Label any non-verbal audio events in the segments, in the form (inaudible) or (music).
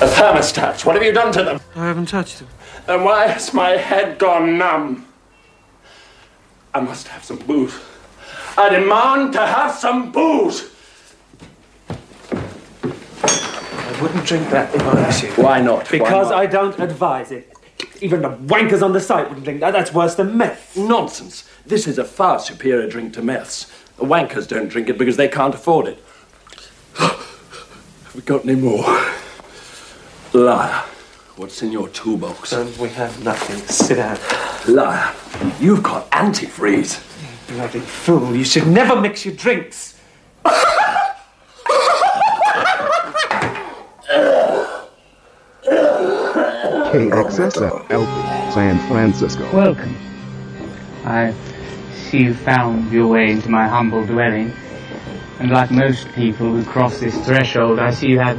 The thermostats, what have you done to them? I haven't touched them. Then why has my head gone numb? I must have some booze. I demand to have some booze. I wouldn't drink that if I was you. Why not? Why Because not? I don't advise it. Even the wankers on the site wouldn't drink that. That's worse than meth. Nonsense. This is a far superior drink to meths. The wankers don't drink it because they can't afford it. (gasps) Have we got any more? Liar. What's in your toolbox? And we have nothing. Sit down. Liar. You've got antifreeze. You Bloody fool. You should never mix your drinks. KXSF LP, San Francisco. Welcome. I see you found your way into my humble dwelling. And like most people who cross this threshold, I see you have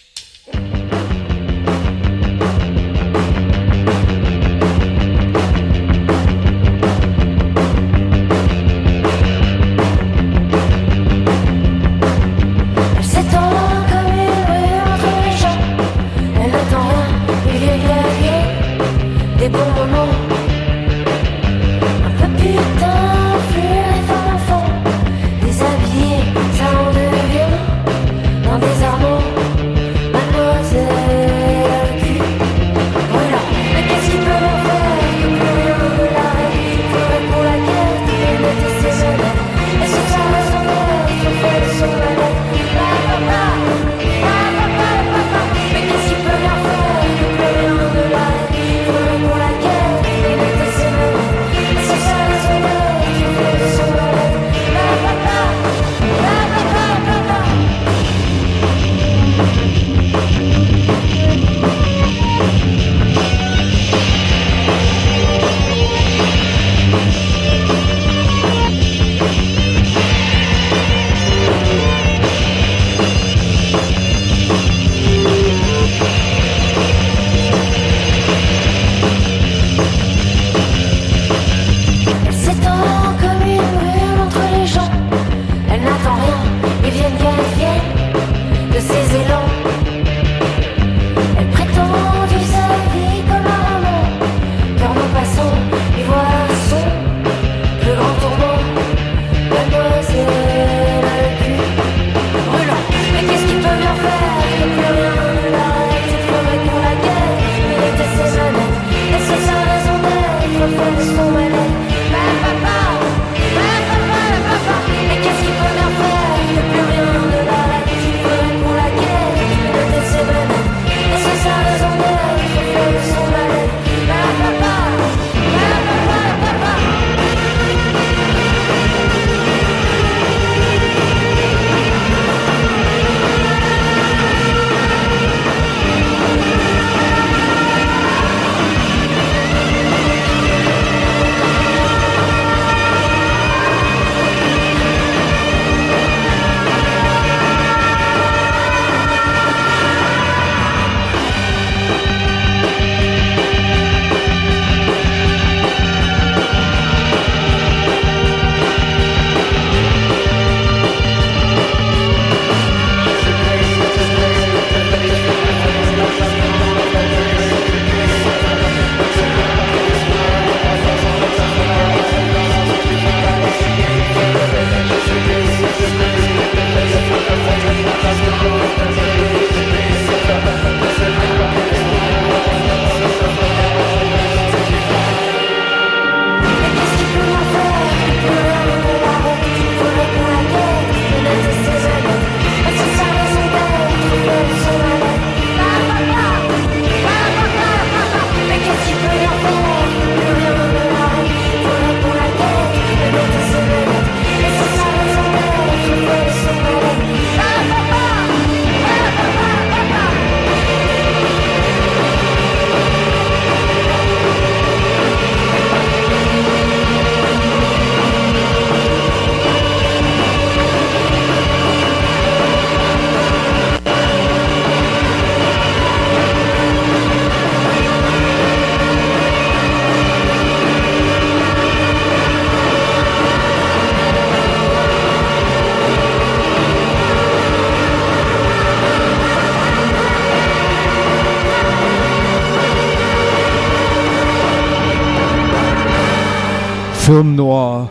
Film noir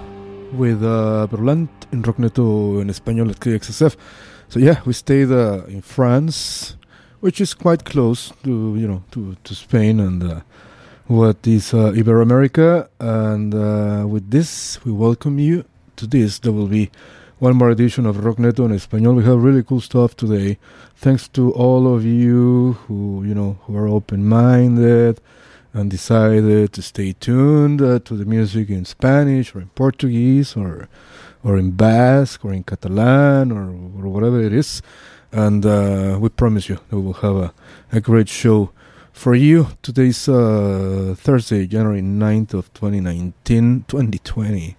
with uh, Berlant in Rockneto in español at KXSF. So yeah, we stayed uh, in France, which is quite close to you know to to Spain and uh, what is uh, Iberoamerica. And uh, with this, we welcome you to this. There will be one more edition of Rockneto in español. We have really cool stuff today. Thanks to all of you who you know who are open-minded and decided to stay tuned uh, to the music in Spanish or in Portuguese or or in Basque or in Catalan or, or whatever it is. And uh, we promise you we will have a, a great show for you. Today's uh, Thursday, January 9th of 2019, 2020.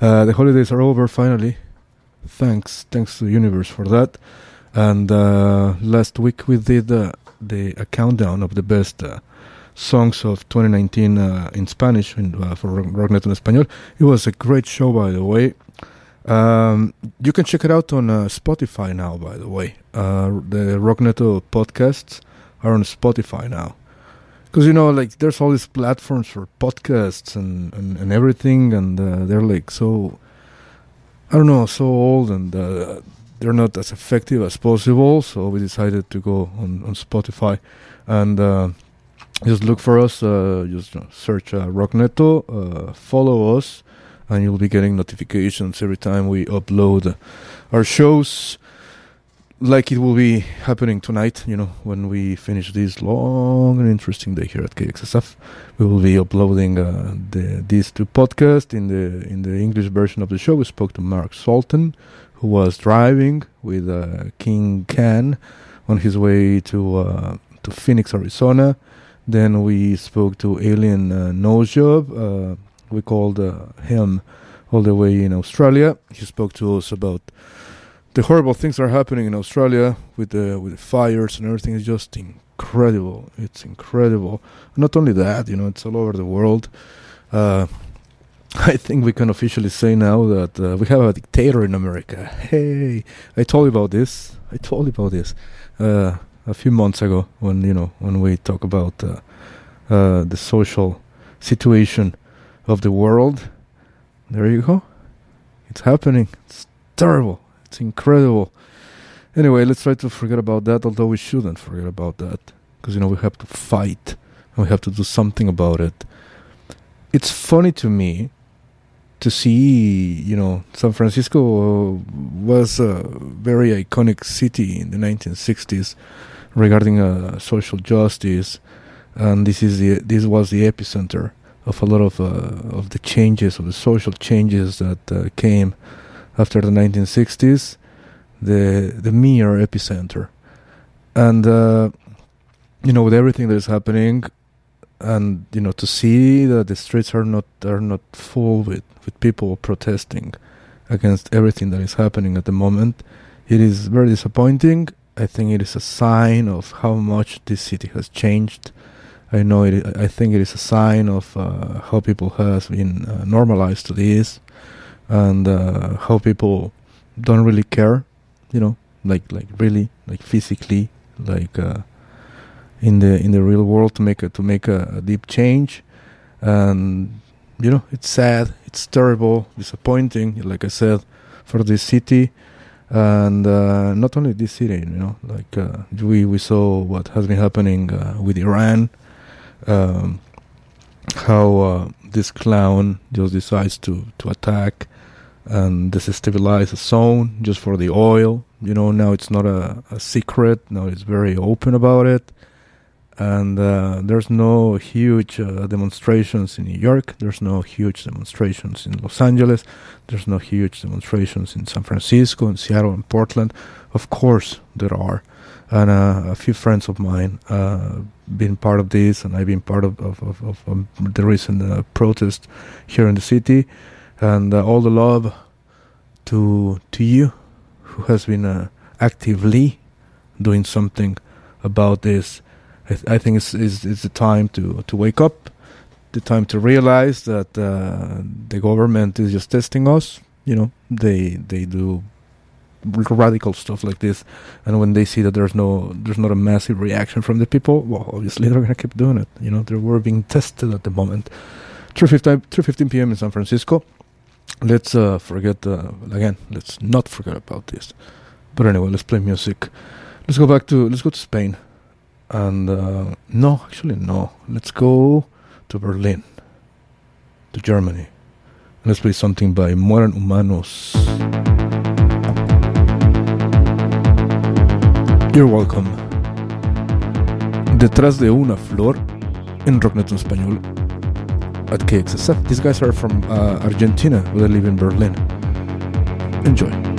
Uh, the holidays are over finally. Thanks, thanks to the universe for that. And uh, last week we did uh, the a countdown of the best songs of 2019 uh, in Spanish in, uh, for Rock- Rocknet en Español. It was a great show, by the way. Um, you can check it out on uh, Spotify now, by the way. Uh, the Rockneto podcasts are on Spotify now. Because, you know, like, there's all these platforms for podcasts and, and, and everything, and uh, they're like so, I don't know, so old, and uh, they're not as effective as possible. So we decided to go on, on Spotify and just look for us, uh, just search uh, Rockneto, uh, follow us, and you'll be getting notifications every time we upload our shows. Like it will be happening tonight, you know, when we finish this long and interesting day here at KXSF, we will be uploading uh, the, these two podcasts in the in the English version of the show. We spoke to Mark Sultan, who was driving with uh, King Khan on his way to uh, to Phoenix, Arizona. Then we spoke to Alien uh, Nosejob. Uh, we called uh, him all the way in Australia. He spoke to us about the horrible things that are happening in Australia with the with the fires and everything. Is just incredible. It's incredible. Not only that, you know, it's all over the world. Uh, (laughs) I think we can officially say now that uh, we have a dictator in America. Hey, I told you about this. I told you about this uh, a few months ago when you know when we talk about uh, uh, the social situation of the world. There you go. It's happening. It's terrible. It's incredible. Anyway, let's try to forget about that. Although we shouldn't forget about that because you know we have to fight and we have to do something about it. It's funny to me to see, you know, San Francisco was a very iconic city in the 1960s regarding uh, social justice, and this is the this was the epicenter of a lot of uh, of the changes, of the social changes that uh, came after the 1960s, the the mere epicenter, and uh, you know, with everything that is happening, and you know, to see that the streets are not are not full with with people protesting against everything that is happening at the moment, it is very disappointing. I think it is a sign of how much this city has changed. I know it. I think it is a sign of uh, how people has been uh, normalized to this, and uh, how people don't really care. You know, like like really like physically, like uh, in the in the real world to make a to make a, a deep change, and you know it's sad, it's terrible, disappointing. Like I said, for this city, and uh, not only this city. You know, like uh, we we saw what has been happening uh, with Iran, um, how uh, this clown just decides to to attack and destabilize a zone just for the oil. You know, now it's not a, a secret. Now it's very open about it and uh, there's no huge uh, demonstrations in New York. There's no huge demonstrations in Los Angeles. There's no huge demonstrations in San Francisco, in Seattle, and Portland. Of course, there are, and uh, a few friends of mine uh, been part of this, and I've been part of of, of, of um, the recent uh, protest here in the city, and uh, all the love to to you, who has been uh, actively doing something about this. I, th- I think it's, it's it's the time to to wake up, the time to realize that uh, the government is just testing us. You know, they they do radical stuff like this, and when they see that there's no there's not a massive reaction from the people, well, obviously (laughs) they're gonna keep doing it. You know, they were being tested at the moment 3.15 3.15 p.m. in San Francisco. Let's uh, forget, uh, again, let's not forget about this. But anyway, let's play music. Let's go back to, let's go to Spain. And, uh, no, actually, no. Let's go to Berlin, to Germany. Let's play something by Mueran Humanos. You're welcome. Detrás de una flor en Rocknet en español at KXSF. These guys are from uh, Argentina, but they live in Berlin. Enjoy.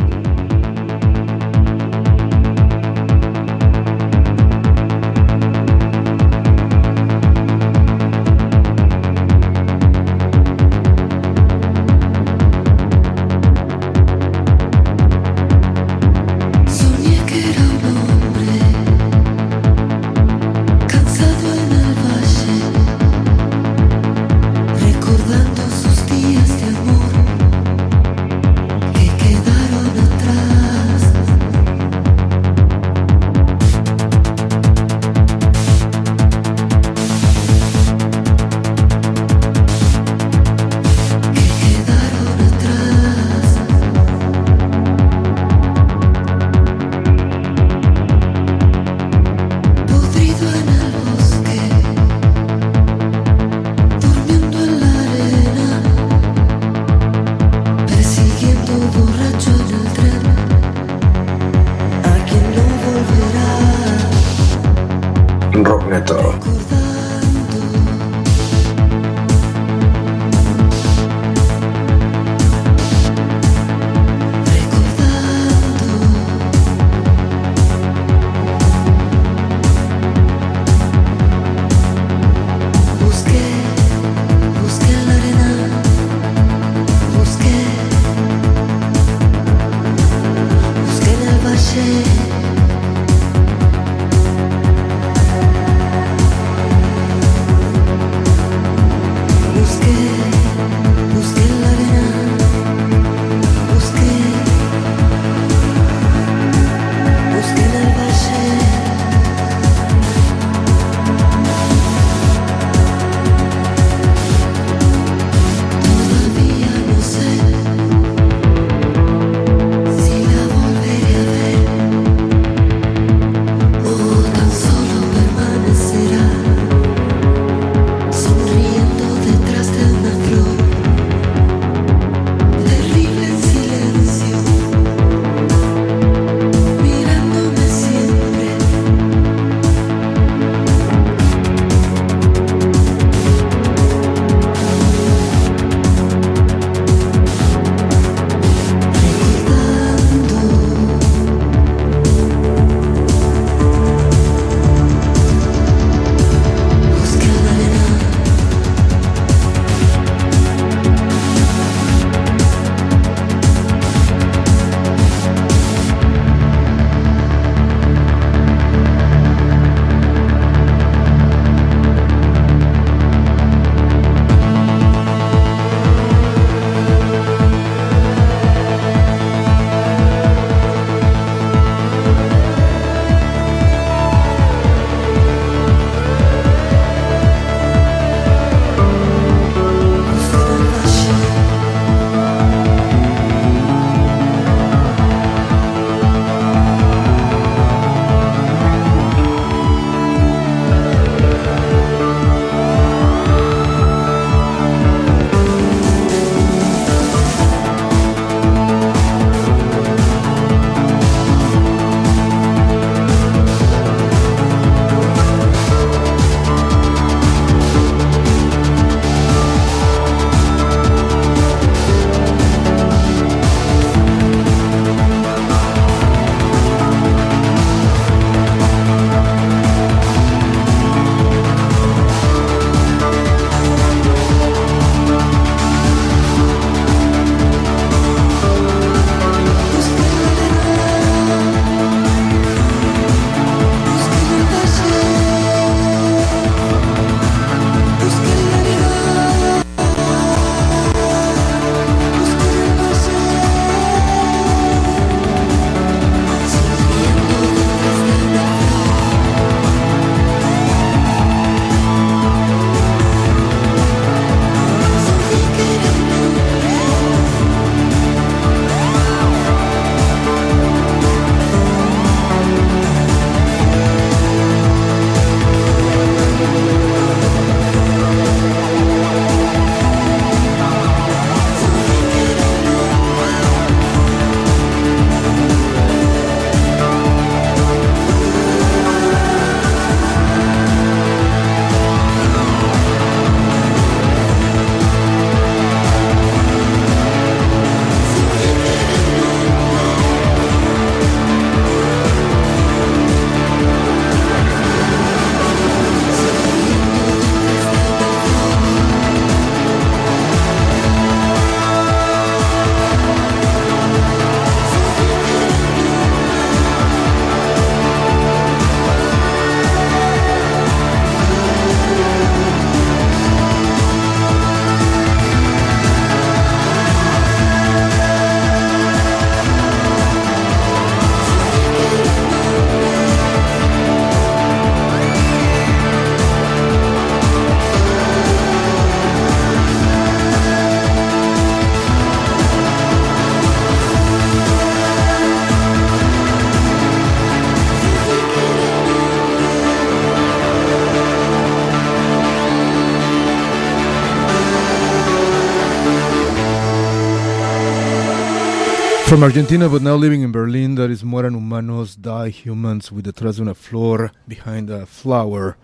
From Argentina, but now living in Berlin, that is Mueran Humanos, Die Humans with Detrás de una Flor behind a flower.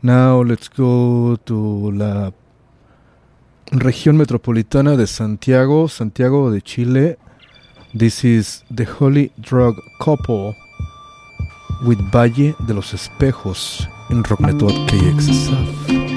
Now let's go to la región metropolitana de Santiago, Santiago de Chile. This is the Holy Drug Couple with Valle de los Espejos in Rock Network KXSF.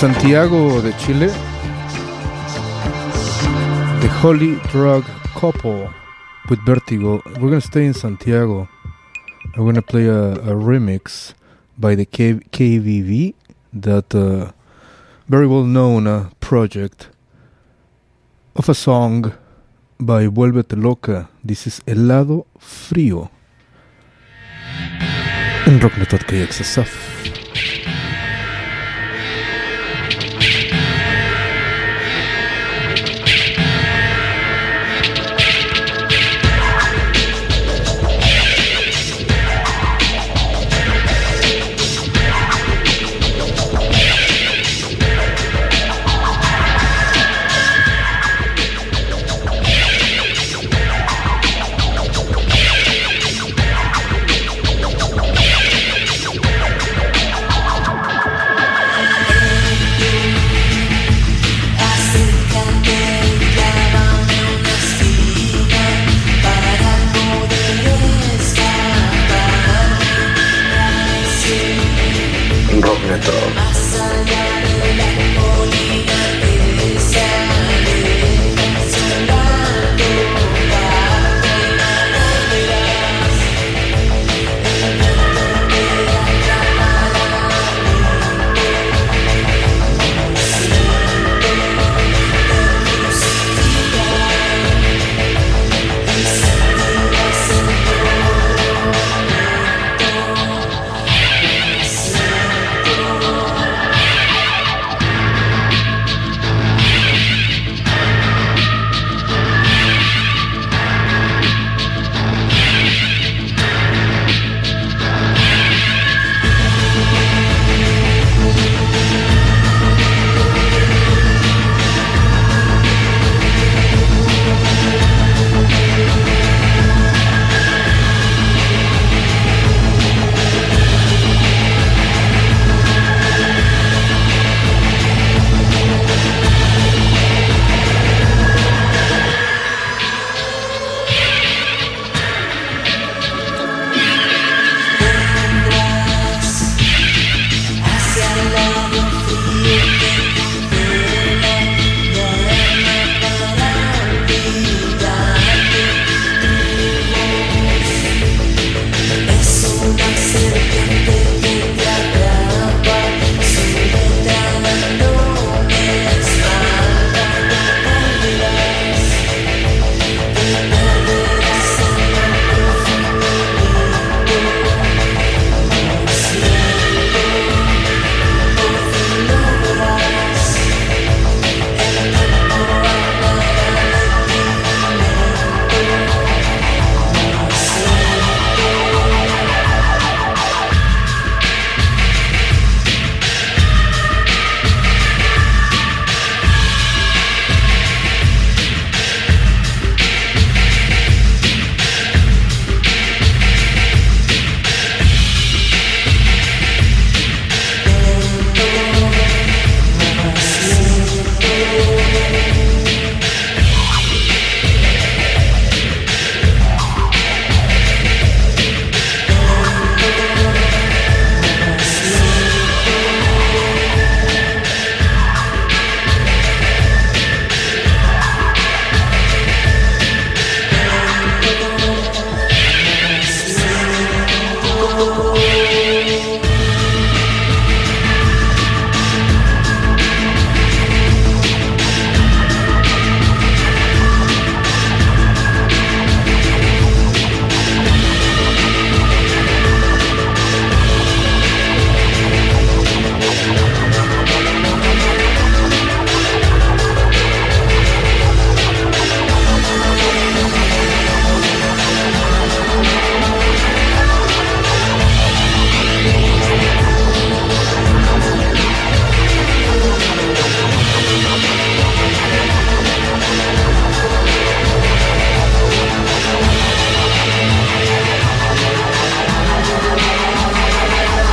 Santiago de Chile, the Holy Drug Couple with Vertigo. We're gonna stay in Santiago. I'm gonna play a, a remix by the K- KVV, that uh, very well known uh, project of a song by Vuélvete Loca. This is Helado Frío. En Rock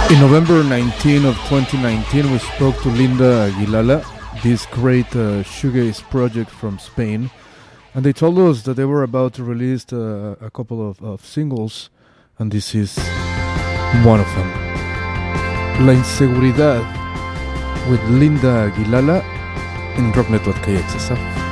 In November 19 of 2019, we spoke to Linda Guilala, this great uh, shoegaze project from Spain, and they told us that they were about to release uh, a couple of, of singles, and this is one of them. La Inseguridad with Linda Guilala in rocknet.kxsf.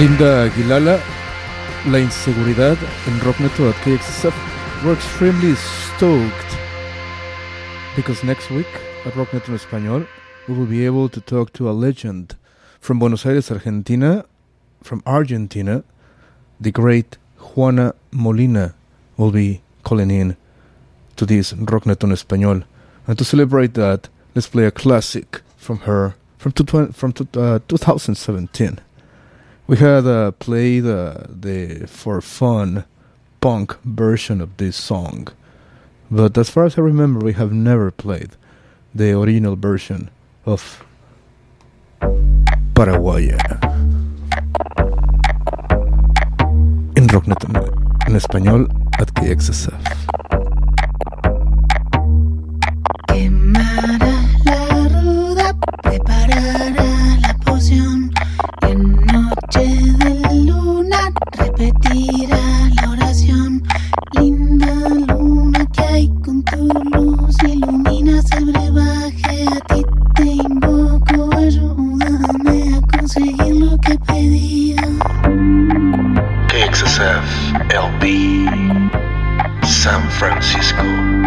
Linda Guilala, La Inseguridad en in rocknet.kxsf. We're extremely stoked because next week at Rocknet en Español we will be able to talk to a legend from Buenos Aires, Argentina, from Argentina. The great Juana Molina will be calling in to this Rocknet en Español. And to celebrate that, let's play a classic from her from, from uh, 2017. We had uh, played uh, the for fun punk version of this song, but as far as I remember, we have never played the original version of Paraguaya en Rocknet en español at KXSF. repetirá la oración. Linda luna que hay con tu luz, iluminas el brebaje, a ti te invoco, ayúdame a conseguir lo que pedía. XSF LP San Francisco.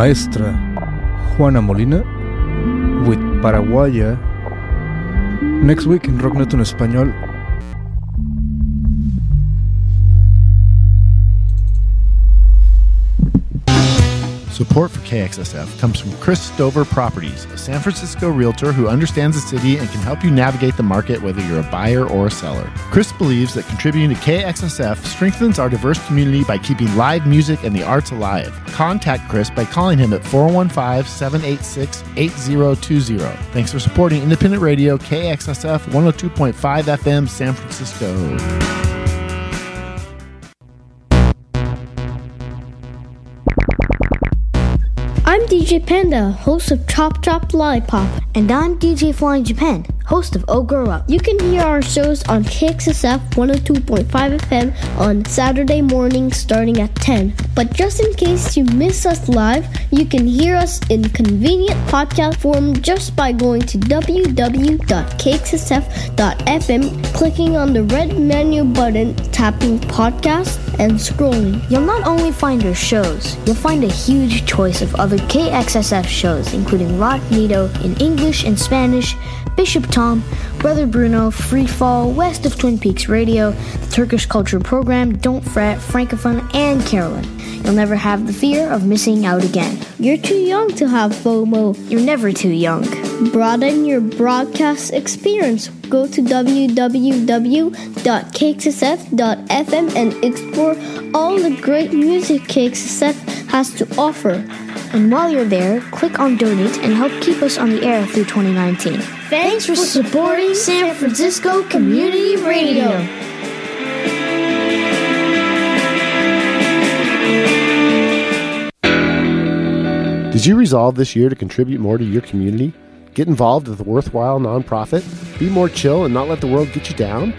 Maestra Juana Molina with Paraguaya. Next week in Rocknet en español. Support for KXSF comes from Chris Stover Properties, a San Francisco realtor who understands the city and can help you navigate the market whether you're a buyer or a seller. Chris believes that contributing to KXSF strengthens our diverse community by keeping live music and the arts alive. Contact Chris by calling him at 415 786 8020. Thanks for supporting independent radio KXSF 102.5 FM San Francisco. I'm DJ Panda, host of Chop Chop Lollipop. And I'm DJ Flying Japan, host of Oh Grow Up. You can hear our shows on KXSF 102.5 FM on Saturday mornings starting at 10. But just in case you miss us live, you can hear us in convenient podcast form just by going to www.kxsf.fm, clicking on the red menu button, tapping podcast, and scrolling. You'll not only find our shows, you'll find a huge choice of other KXSF shows, including Rock Nito in English and Spanish, Bishop Tom, Brother Bruno, Free Fall, West of Twin Peaks Radio, the Turkish Culture Program, Don't Fret, Francophone, and Carolyn. You'll never have the fear of missing out again. You're too young to have FOMO. You're never too young. Broaden your broadcast experience. Go to www.kxsf.fm and explore all the great music KXSF has to offer. And while you're there, click on donate and help keep us on the air through 2019. Thanks for supporting San Francisco Community Radio. Did you resolve this year to contribute more to your community? Get involved with a worthwhile nonprofit? Be more chill and not let the world get you down?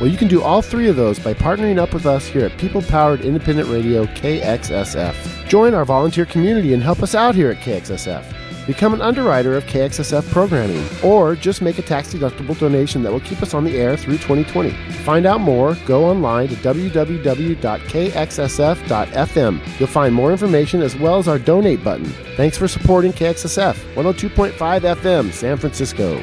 Well, you can do all three of those by partnering up with us here at People Powered Independent Radio KXSF. Join our volunteer community and help us out here at KXSF. Become an underwriter of KXSF programming, or just make a tax deductible donation that will keep us on the air through 2020. To find out more, go online to www.kxsf.fm. You'll find more information as well as our donate button. Thanks for supporting KXSF 102.5 FM, San Francisco.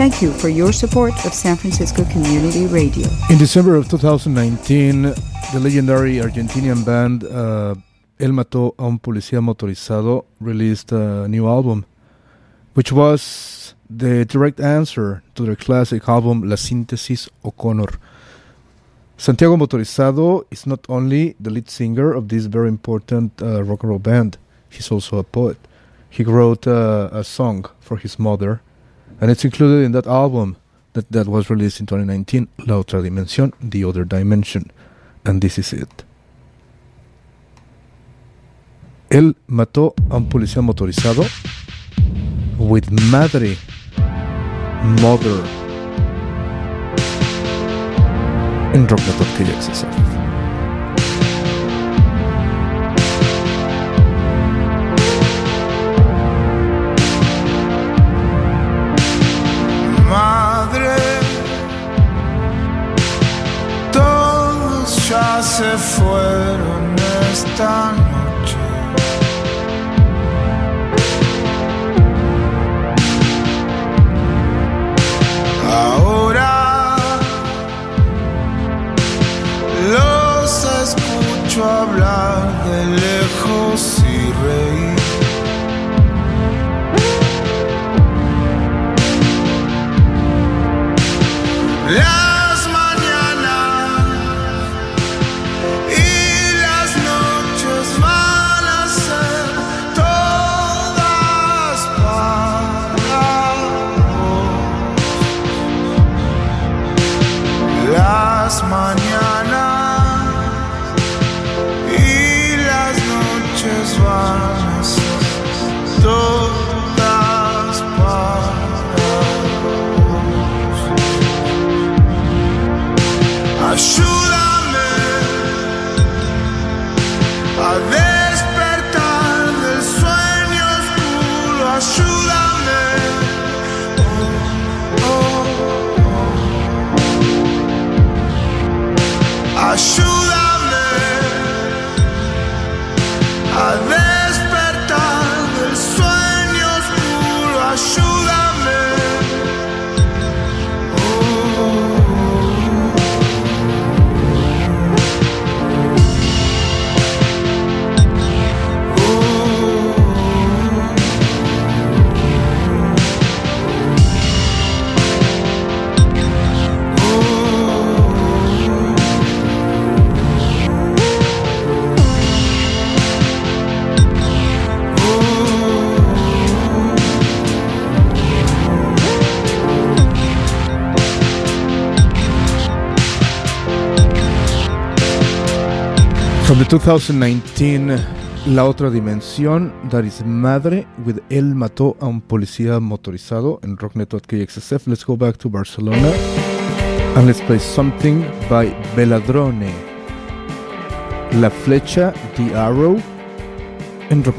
Thank you for your support of San Francisco Community Radio. In December of 2019, the legendary Argentinian band uh, Él mató a un policía motorizado released a new album, which was the direct answer to their classic album La Síntesis O'Konor. Santiago Motorizado is not only the lead singer of this very important uh, rock and roll band, he's also a poet. He wrote uh, a song for his mother, and it's included in that album that, that was released in 2019, La Otra Dimensión, The Other Dimension. And this is it. Él mató a un policía motorizado with madre, mother, en rock.kxsf. se fueron esta noche. Ahora los escucho hablar de 2019 La Otra Dimensión, that is Madre, with Él mató a un policía motorizado en Rock Network KXSF. Let's go back to Barcelona and let's play something by Belladrone. La Flecha, The Arrow, en Rock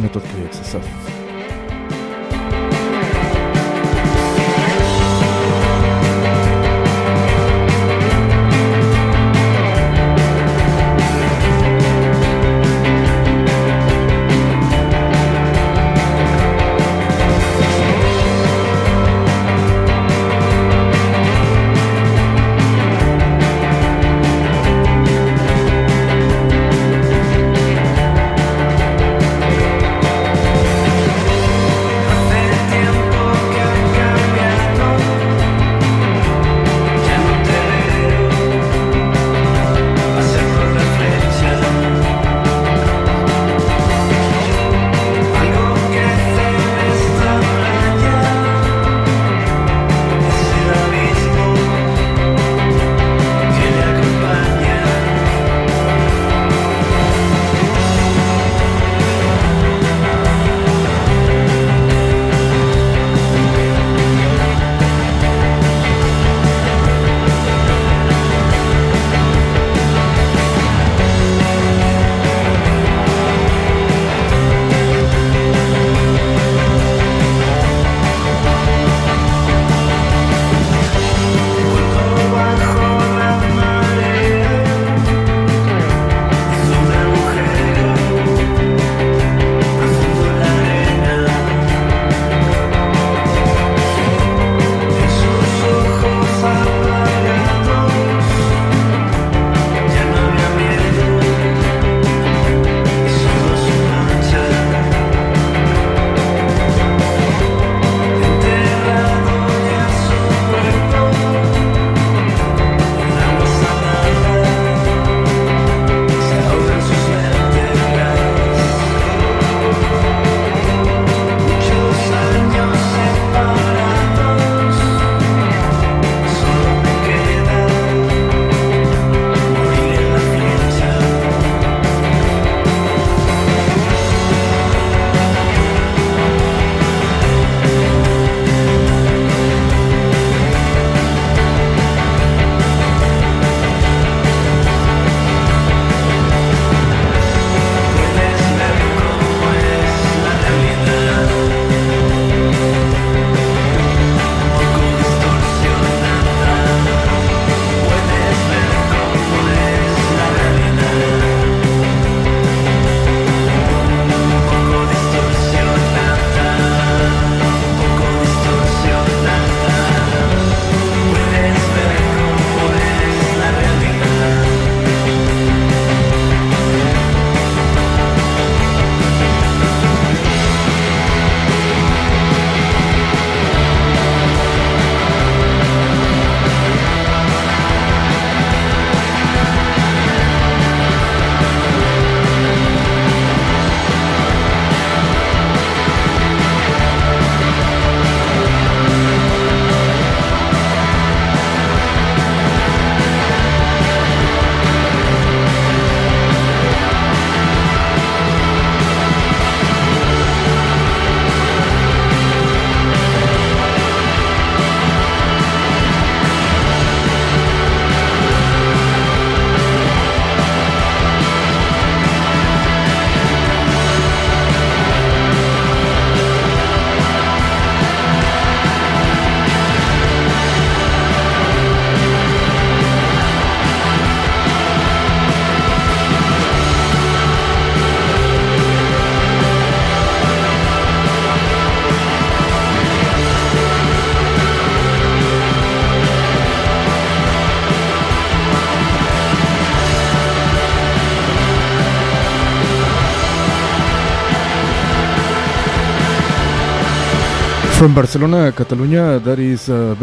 From Barcelona, Catalonia, that is uh,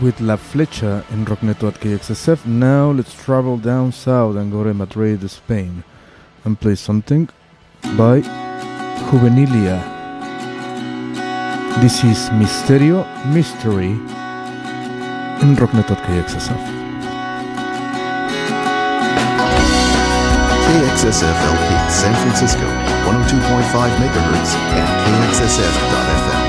with La Flecha in Rockneto at KXSF. Now let's travel down south and go to Madrid, Spain, and play something by Juvenilia. This is Misterio Mystery in Rockneto at KXSF. KXSF LP San Francisco, 102.5 megahertz and KXSF.FM.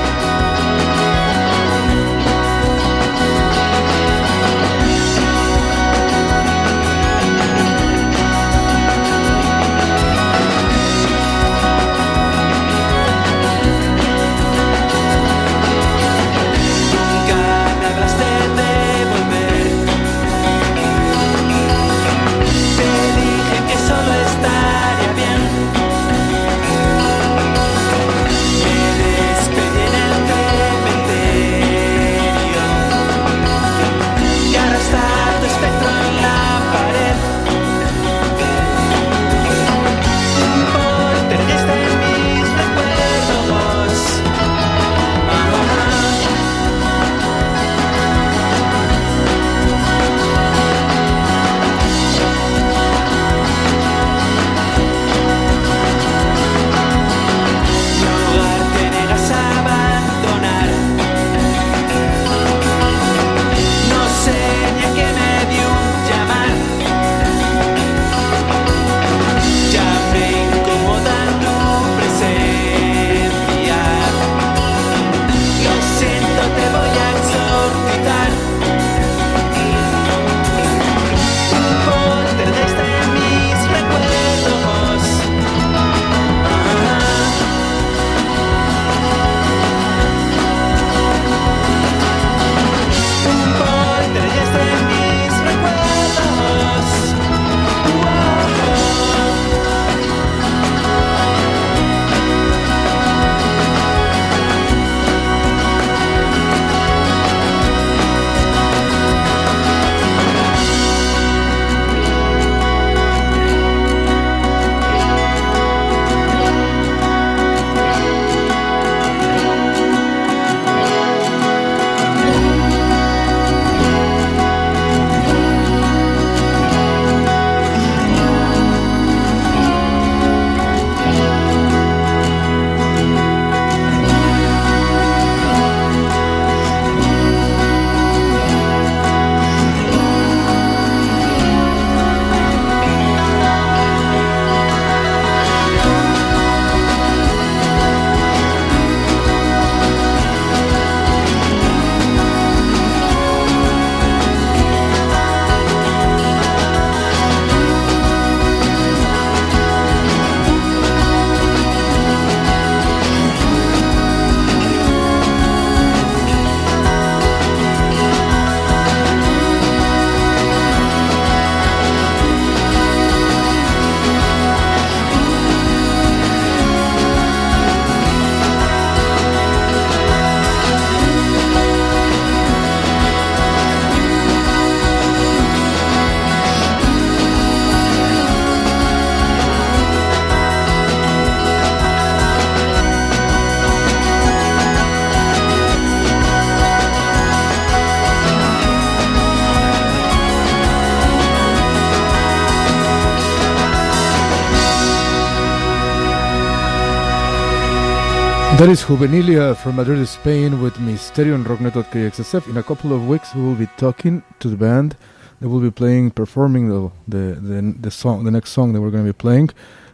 That is Juvenilia from Madrid, Spain, with Misterio and Rocknet.kxsf. In a couple of weeks, we will be talking to the band. They will be playing, performing the the the, the song, the next song that we're going to be playing.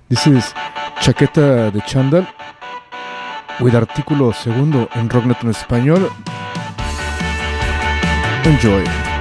This is Chaqueta de Chandal with artículo segundo en Rocknet en español. Enjoy.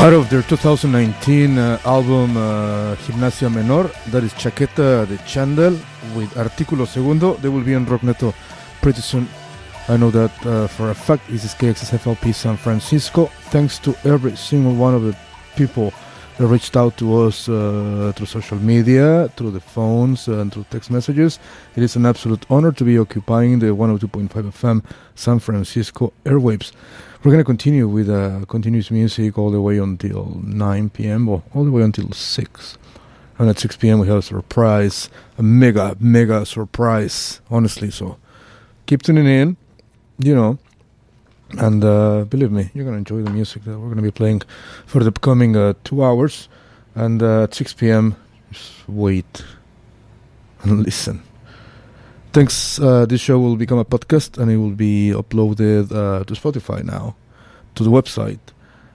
Out of their 2019 uh, album uh, Gimnasia Menor, that is Chaqueta de Chandal with Artículo Segundo. They will be on Rockneto pretty soon. I know that uh, for a fact. This is KXSFLP San Francisco. Thanks to every single one of the people that reached out to us uh, through social media, through the phones, and through text messages. It is an absolute honor to be occupying the 102.5 FM San Francisco airwaves. We're going to continue with uh, continuous music all the way until 9 p.m. or all the way until 6. And at 6 p.m. we have a surprise, a mega, mega surprise, honestly. So keep tuning in, you know. And uh, believe me, you're going to enjoy the music that we're going to be playing for the upcoming uh, two hours. And uh, at 6 p.m., just wait and (laughs) listen. Thanks. Uh, this show will become a podcast and it will be uploaded uh, to Spotify now, to the website,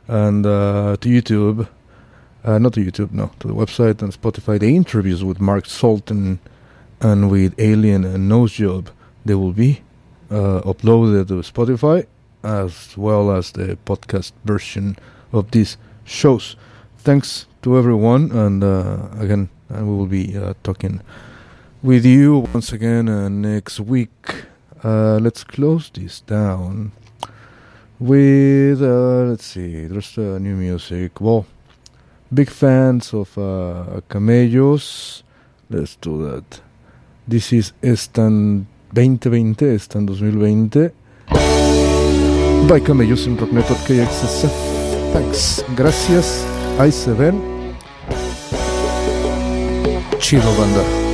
and uh, to YouTube. Uh, not to YouTube, no, to the website and Spotify. The interviews with Mark Sultan and with Alien and Nosejob, they will be uh, uploaded to Spotify as well as the podcast version of these shows. Thanks to everyone, and uh, again, and we will be talking with you once again uh, next week. Uh, let's close this down with uh, let's see. There's new music. Well, big fans of uh, Camellos. Let's do that. This is Estan 2020, Estan 2020. By Camellos en KXSF. Thanks. Gracias. Ahí se ven. Chido banda.